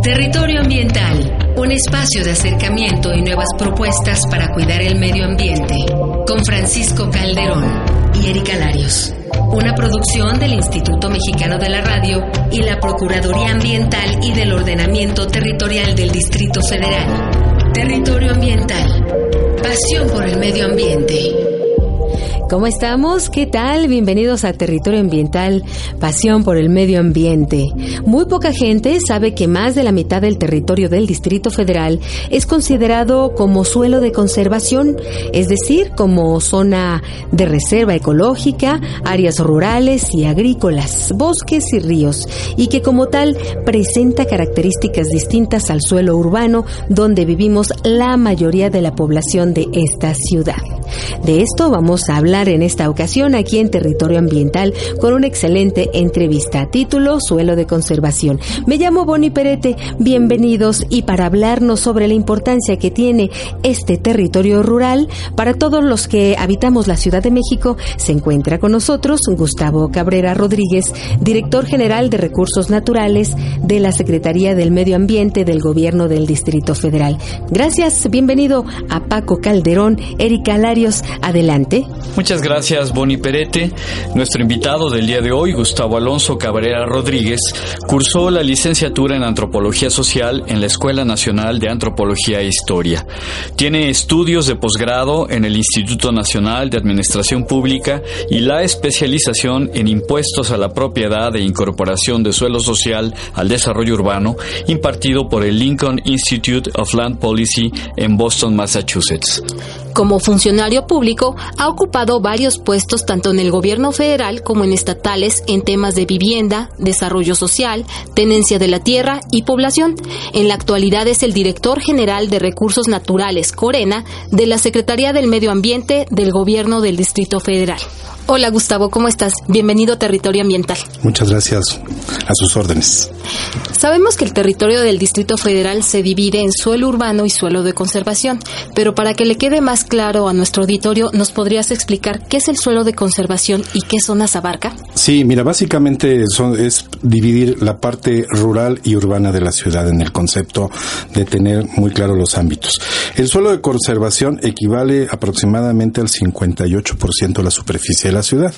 Territorio Ambiental, un espacio de acercamiento y nuevas propuestas para cuidar el medio ambiente, con Francisco Calderón y Erika Larios. Una producción del Instituto Mexicano de la Radio y la Procuraduría Ambiental y del Ordenamiento Territorial del Distrito Federal. Territorio Ambiental, pasión por el medio ambiente. ¿Cómo estamos? ¿Qué tal? Bienvenidos a Territorio Ambiental, pasión por el medio ambiente. Muy poca gente sabe que más de la mitad del territorio del Distrito Federal es considerado como suelo de conservación, es decir, como zona de reserva ecológica, áreas rurales y agrícolas, bosques y ríos, y que como tal presenta características distintas al suelo urbano donde vivimos la mayoría de la población de esta ciudad. De esto vamos a hablar en esta ocasión aquí en Territorio Ambiental con una excelente entrevista. Título Suelo de Conservación. Me llamo Boni Perete. Bienvenidos y para hablarnos sobre la importancia que tiene este territorio rural para todos los que habitamos la Ciudad de México, se encuentra con nosotros Gustavo Cabrera Rodríguez, director general de Recursos Naturales de la Secretaría del Medio Ambiente del Gobierno del Distrito Federal. Gracias, bienvenido a Paco Calderón, Erika Larios, adelante. Muchas gracias, Boni Perete. Nuestro invitado del día de hoy, Gustavo Alonso Cabrera Rodríguez, cursó la licenciatura en Antropología Social en la Escuela Nacional de Antropología e Historia. Tiene estudios de posgrado en el Instituto Nacional de Administración Pública y la especialización en impuestos a la propiedad e incorporación de suelo social al desarrollo urbano, impartido por el Lincoln Institute of Land Policy en Boston, Massachusetts. Como funcionario público, ha ocupado varios puestos tanto en el gobierno federal como en estatales en temas de vivienda, desarrollo social, tenencia de la tierra y población. En la actualidad es el director general de Recursos Naturales, Corena, de la Secretaría del Medio Ambiente del Gobierno del Distrito Federal. Hola Gustavo, ¿cómo estás? Bienvenido a Territorio Ambiental. Muchas gracias. A sus órdenes. Sabemos que el territorio del Distrito Federal se divide en suelo urbano y suelo de conservación, pero para que le quede más claro a nuestro auditorio, ¿nos podrías explicar qué es el suelo de conservación y qué zonas abarca? Sí, mira, básicamente es dividir la parte rural y urbana de la ciudad en el concepto de tener muy claros los ámbitos. El suelo de conservación equivale aproximadamente al 58% de la superficie de la ciudad.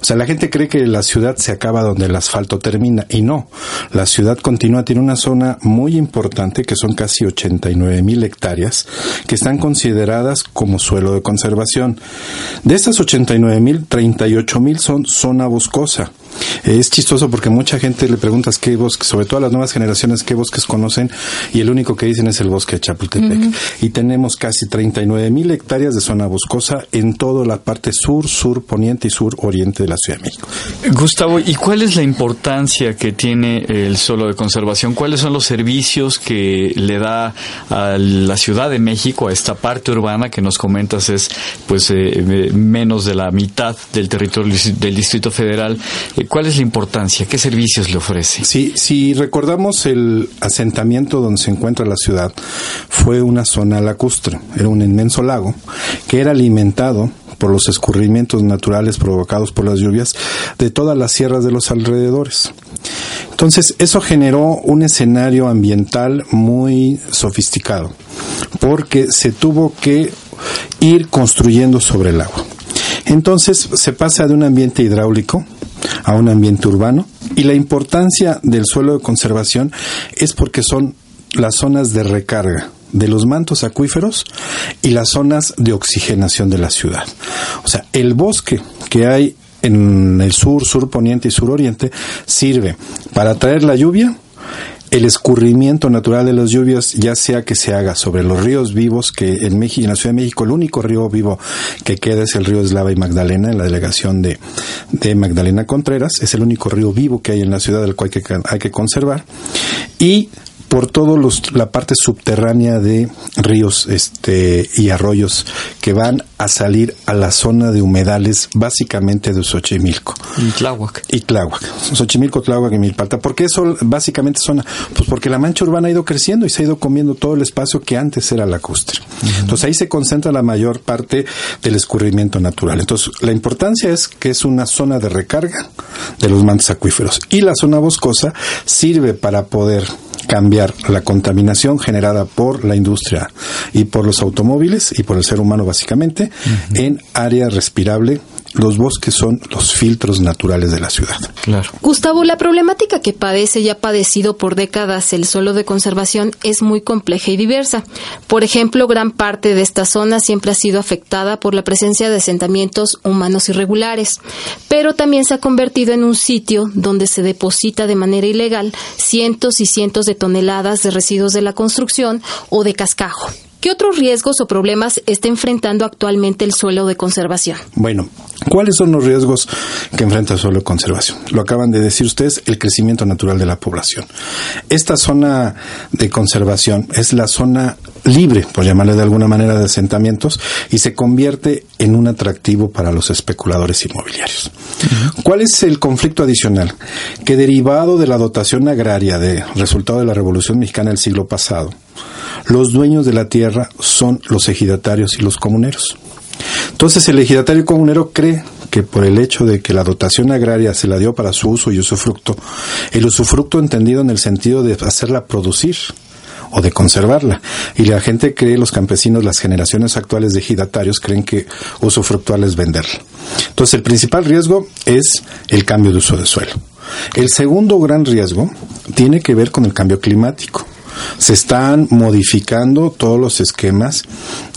O sea, la gente cree que la ciudad se acaba donde el asfalto termina y no. La ciudad continúa, tiene una zona muy importante que son casi 89 mil hectáreas que están consideradas como suelo de conservación. De estas 89 mil, 38 mil son zona boscosa. Es chistoso porque mucha gente le preguntas qué bosques, sobre todo a las nuevas generaciones, qué bosques conocen y el único que dicen es el bosque de Chapultepec. Y tenemos casi 39 mil hectáreas de zona boscosa en toda la parte sur, sur poniente y sur oriente de la Ciudad de México. Gustavo, ¿y cuál es la importancia que tiene el suelo de conservación? ¿Cuáles son los servicios que le da a la Ciudad de México, a esta parte urbana que nos comentas es pues eh, menos de la mitad del territorio del Distrito Federal? ¿Cuál es la importancia? ¿Qué servicios le ofrece? Sí, si recordamos el asentamiento donde se encuentra la ciudad, fue una zona lacustre, era un inmenso lago que era alimentado por los escurrimientos naturales provocados por las lluvias de todas las sierras de los alrededores. Entonces, eso generó un escenario ambiental muy sofisticado, porque se tuvo que ir construyendo sobre el agua. Entonces, se pasa de un ambiente hidráulico a un ambiente urbano y la importancia del suelo de conservación es porque son las zonas de recarga de los mantos acuíferos y las zonas de oxigenación de la ciudad. O sea, el bosque que hay en el sur, sur poniente y sur oriente sirve para traer la lluvia el escurrimiento natural de las lluvias, ya sea que se haga sobre los ríos vivos, que en México, en la Ciudad de México, el único río vivo que queda es el río Eslava y Magdalena, en la delegación de, de Magdalena Contreras, es el único río vivo que hay en la ciudad, del cual que, hay que conservar, y por todo los, la parte subterránea de ríos este, y arroyos que van a salir a la zona de humedales básicamente de Xochimilco. Y Tláhuac. Y Tláhuac. Xochimilco, Tláhuac y Milpalta. ¿Por qué eso básicamente son? Pues porque la mancha urbana ha ido creciendo y se ha ido comiendo todo el espacio que antes era lacustre. Entonces ahí se concentra la mayor parte del escurrimiento natural. Entonces la importancia es que es una zona de recarga de los mantos acuíferos y la zona boscosa sirve para poder cambiar la contaminación generada por la industria y por los automóviles y por el ser humano básicamente en área respirable los bosques son los filtros naturales de la ciudad. Claro. Gustavo, la problemática que padece y ha padecido por décadas el suelo de conservación es muy compleja y diversa. Por ejemplo, gran parte de esta zona siempre ha sido afectada por la presencia de asentamientos humanos irregulares, pero también se ha convertido en un sitio donde se deposita de manera ilegal cientos y cientos de toneladas de residuos de la construcción o de cascajo. ¿Qué otros riesgos o problemas está enfrentando actualmente el suelo de conservación? Bueno, ¿cuáles son los riesgos que enfrenta el suelo de conservación? Lo acaban de decir ustedes, el crecimiento natural de la población. Esta zona de conservación es la zona libre, por llamarle de alguna manera, de asentamientos y se convierte en un atractivo para los especuladores inmobiliarios. ¿Cuál es el conflicto adicional? Que derivado de la dotación agraria de resultado de la Revolución Mexicana del siglo pasado, los dueños de la tierra son los ejidatarios y los comuneros. Entonces el ejidatario comunero cree que por el hecho de que la dotación agraria se la dio para su uso y usufructo, el usufructo entendido en el sentido de hacerla producir o de conservarla. Y la gente cree, los campesinos, las generaciones actuales de ejidatarios creen que usufructual es venderla. Entonces el principal riesgo es el cambio de uso de suelo. El segundo gran riesgo tiene que ver con el cambio climático se están modificando todos los esquemas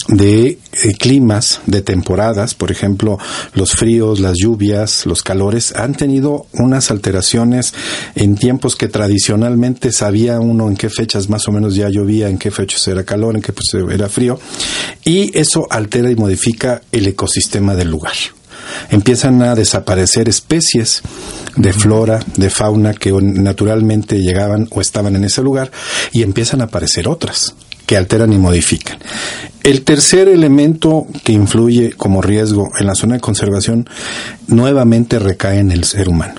de eh, climas, de temporadas, por ejemplo, los fríos, las lluvias, los calores, han tenido unas alteraciones en tiempos que tradicionalmente sabía uno en qué fechas más o menos ya llovía, en qué fechas era calor, en qué fechas era frío, y eso altera y modifica el ecosistema del lugar empiezan a desaparecer especies de flora, de fauna que naturalmente llegaban o estaban en ese lugar y empiezan a aparecer otras que alteran y modifican. El tercer elemento que influye como riesgo en la zona de conservación nuevamente recae en el ser humano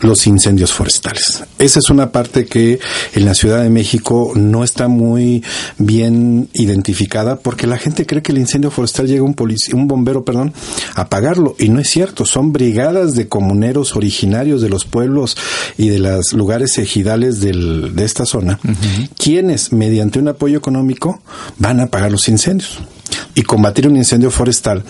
los incendios forestales. Esa es una parte que en la Ciudad de México no está muy bien identificada porque la gente cree que el incendio forestal llega un policía, un bombero, perdón, a apagarlo y no es cierto, son brigadas de comuneros originarios de los pueblos y de los lugares ejidales del, de esta zona, quienes mediante un apoyo económico van a apagar los incendios y combatir un incendio forestal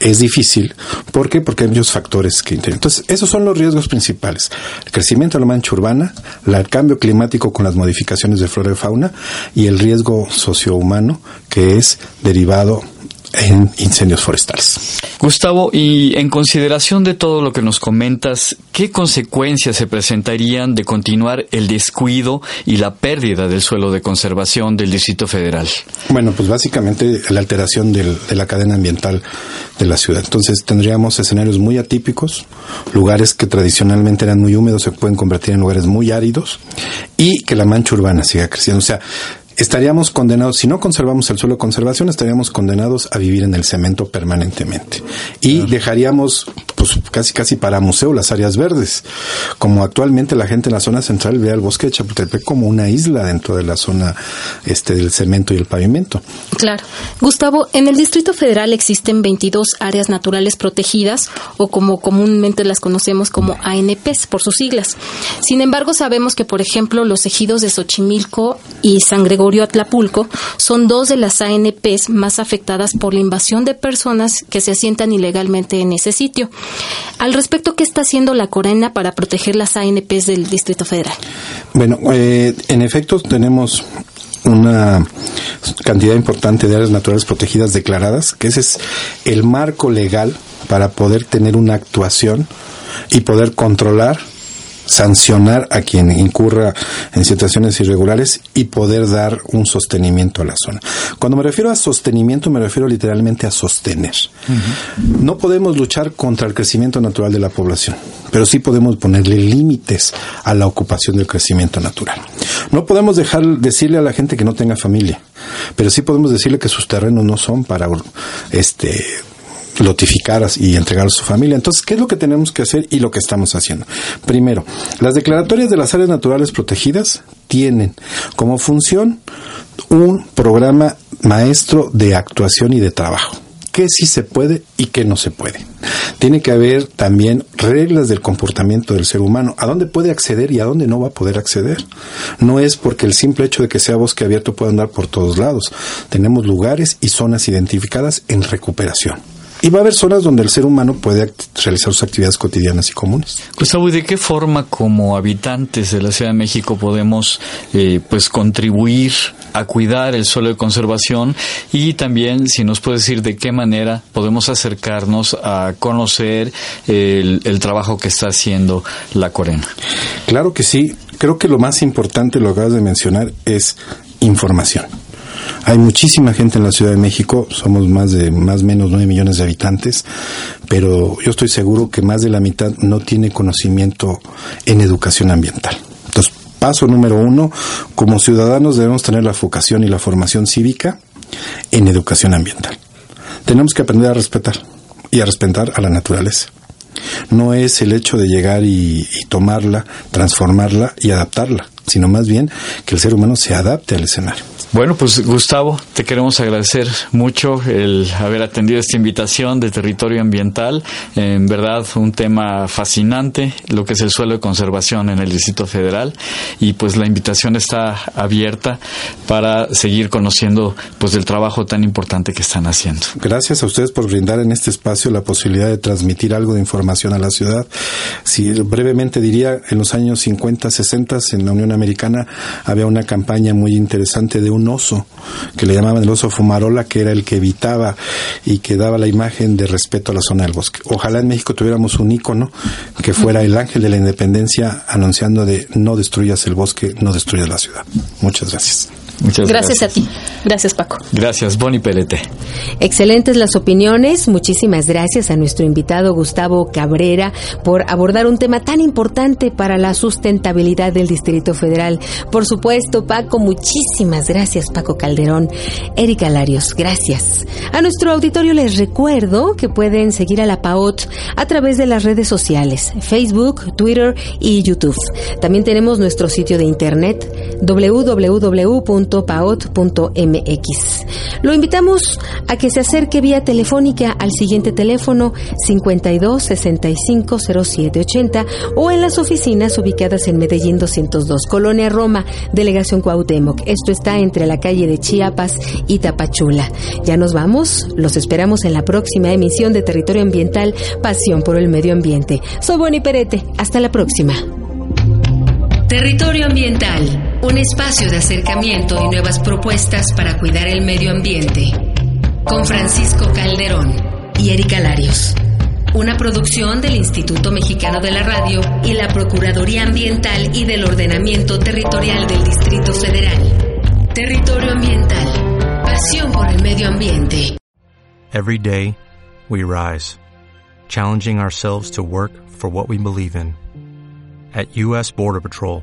es difícil. ¿Por qué? Porque hay muchos factores que intervienen. Entonces, esos son los riesgos principales. El crecimiento de la mancha urbana, el cambio climático con las modificaciones de flora y fauna y el riesgo sociohumano que es derivado en incendios forestales. Gustavo, y en consideración de todo lo que nos comentas, ¿qué consecuencias se presentarían de continuar el descuido y la pérdida del suelo de conservación del Distrito Federal? Bueno, pues básicamente la alteración de la cadena ambiental de la ciudad. Entonces tendríamos escenarios muy atípicos, lugares que tradicionalmente eran muy húmedos se pueden convertir en lugares muy áridos y que la mancha urbana siga creciendo. O sea, estaríamos condenados, si no conservamos el suelo de conservación, estaríamos condenados a vivir en el cemento permanentemente. Y dejaríamos, pues casi casi para museo, las áreas verdes. Como actualmente la gente en la zona central ve al bosque de Chapultepec como una isla dentro de la zona este del cemento y el pavimento. Claro. Gustavo, en el Distrito Federal existen 22 áreas naturales protegidas, o como comúnmente las conocemos como ANPs, por sus siglas. Sin embargo, sabemos que, por ejemplo, los ejidos de Xochimilco y San Gregorio Atlapulco son dos de las ANPs más afectadas por la invasión de personas que se asientan ilegalmente en ese sitio. Al respecto, ¿qué está haciendo la Corena para proteger las ANPs del Distrito Federal? Bueno, eh, en efecto tenemos una cantidad importante de áreas naturales protegidas declaradas, que ese es el marco legal para poder tener una actuación y poder controlar sancionar a quien incurra en situaciones irregulares y poder dar un sostenimiento a la zona. Cuando me refiero a sostenimiento, me refiero literalmente a sostener. No podemos luchar contra el crecimiento natural de la población, pero sí podemos ponerle límites a la ocupación del crecimiento natural. No podemos dejar decirle a la gente que no tenga familia, pero sí podemos decirle que sus terrenos no son para este lotificar y entregar a su familia. Entonces, ¿qué es lo que tenemos que hacer y lo que estamos haciendo? Primero, las declaratorias de las áreas naturales protegidas tienen como función un programa maestro de actuación y de trabajo qué sí se puede y qué no se puede. Tiene que haber también reglas del comportamiento del ser humano, a dónde puede acceder y a dónde no va a poder acceder. No es porque el simple hecho de que sea bosque abierto pueda andar por todos lados. Tenemos lugares y zonas identificadas en recuperación. Y va a haber zonas donde el ser humano puede realizar sus actividades cotidianas y comunes. Gustavo, ¿y de qué forma como habitantes de la Ciudad de México podemos eh, pues contribuir a cuidar el suelo de conservación y también si nos puede decir de qué manera podemos acercarnos a conocer el, el trabajo que está haciendo la Corena? Claro que sí. Creo que lo más importante, lo acabas de mencionar, es información. Hay muchísima gente en la Ciudad de México, somos más de más menos 9 millones de habitantes, pero yo estoy seguro que más de la mitad no tiene conocimiento en educación ambiental. Entonces, paso número uno, como ciudadanos debemos tener la vocación y la formación cívica en educación ambiental. Tenemos que aprender a respetar y a respetar a la naturaleza. No es el hecho de llegar y tomarla, transformarla y adaptarla, sino más bien que el ser humano se adapte al escenario. Bueno, pues Gustavo, te queremos agradecer mucho el haber atendido esta invitación de territorio ambiental. En verdad, un tema fascinante, lo que es el suelo de conservación en el Distrito Federal. Y pues la invitación está abierta para seguir conociendo pues el trabajo tan importante que están haciendo. Gracias a ustedes por brindar en este espacio la posibilidad de transmitir algo de información a la ciudad. Si brevemente diría, en los años 50, 60 en la Unión Americana había una campaña muy interesante de un oso que le llamaban el oso fumarola, que era el que evitaba y que daba la imagen de respeto a la zona del bosque. Ojalá en México tuviéramos un ícono que fuera el ángel de la independencia anunciando de no destruyas el bosque, no destruyas la ciudad. Muchas gracias. Muchas gracias, a ti. Gracias, Paco. Gracias, Bonnie Pelete. Excelentes las opiniones. Muchísimas gracias a nuestro invitado Gustavo Cabrera por abordar un tema tan importante para la sustentabilidad del Distrito Federal. Por supuesto, Paco, muchísimas gracias, Paco Calderón. Erika Larios, gracias. A nuestro auditorio les recuerdo que pueden seguir a la PAOT a través de las redes sociales, Facebook, Twitter y YouTube. También tenemos nuestro sitio de internet www paot.mx. Lo invitamos a que se acerque vía telefónica al siguiente teléfono 52 65 07 80 o en las oficinas ubicadas en Medellín 202, Colonia Roma, Delegación Cuauhtémoc. Esto está entre la calle de Chiapas y Tapachula. Ya nos vamos, los esperamos en la próxima emisión de Territorio Ambiental, Pasión por el Medio Ambiente. Soy Bonnie Perete, hasta la próxima. Territorio Ambiental, un espacio de acercamiento y nuevas propuestas para cuidar el medio ambiente. Con Francisco Calderón y Erika Larios. Una producción del Instituto Mexicano de la Radio y la Procuraduría Ambiental y del Ordenamiento Territorial del Distrito Federal. Territorio Ambiental. Pasión por el medio ambiente. Every day, we rise, challenging ourselves to work for what we believe in. At U.S. Border Patrol,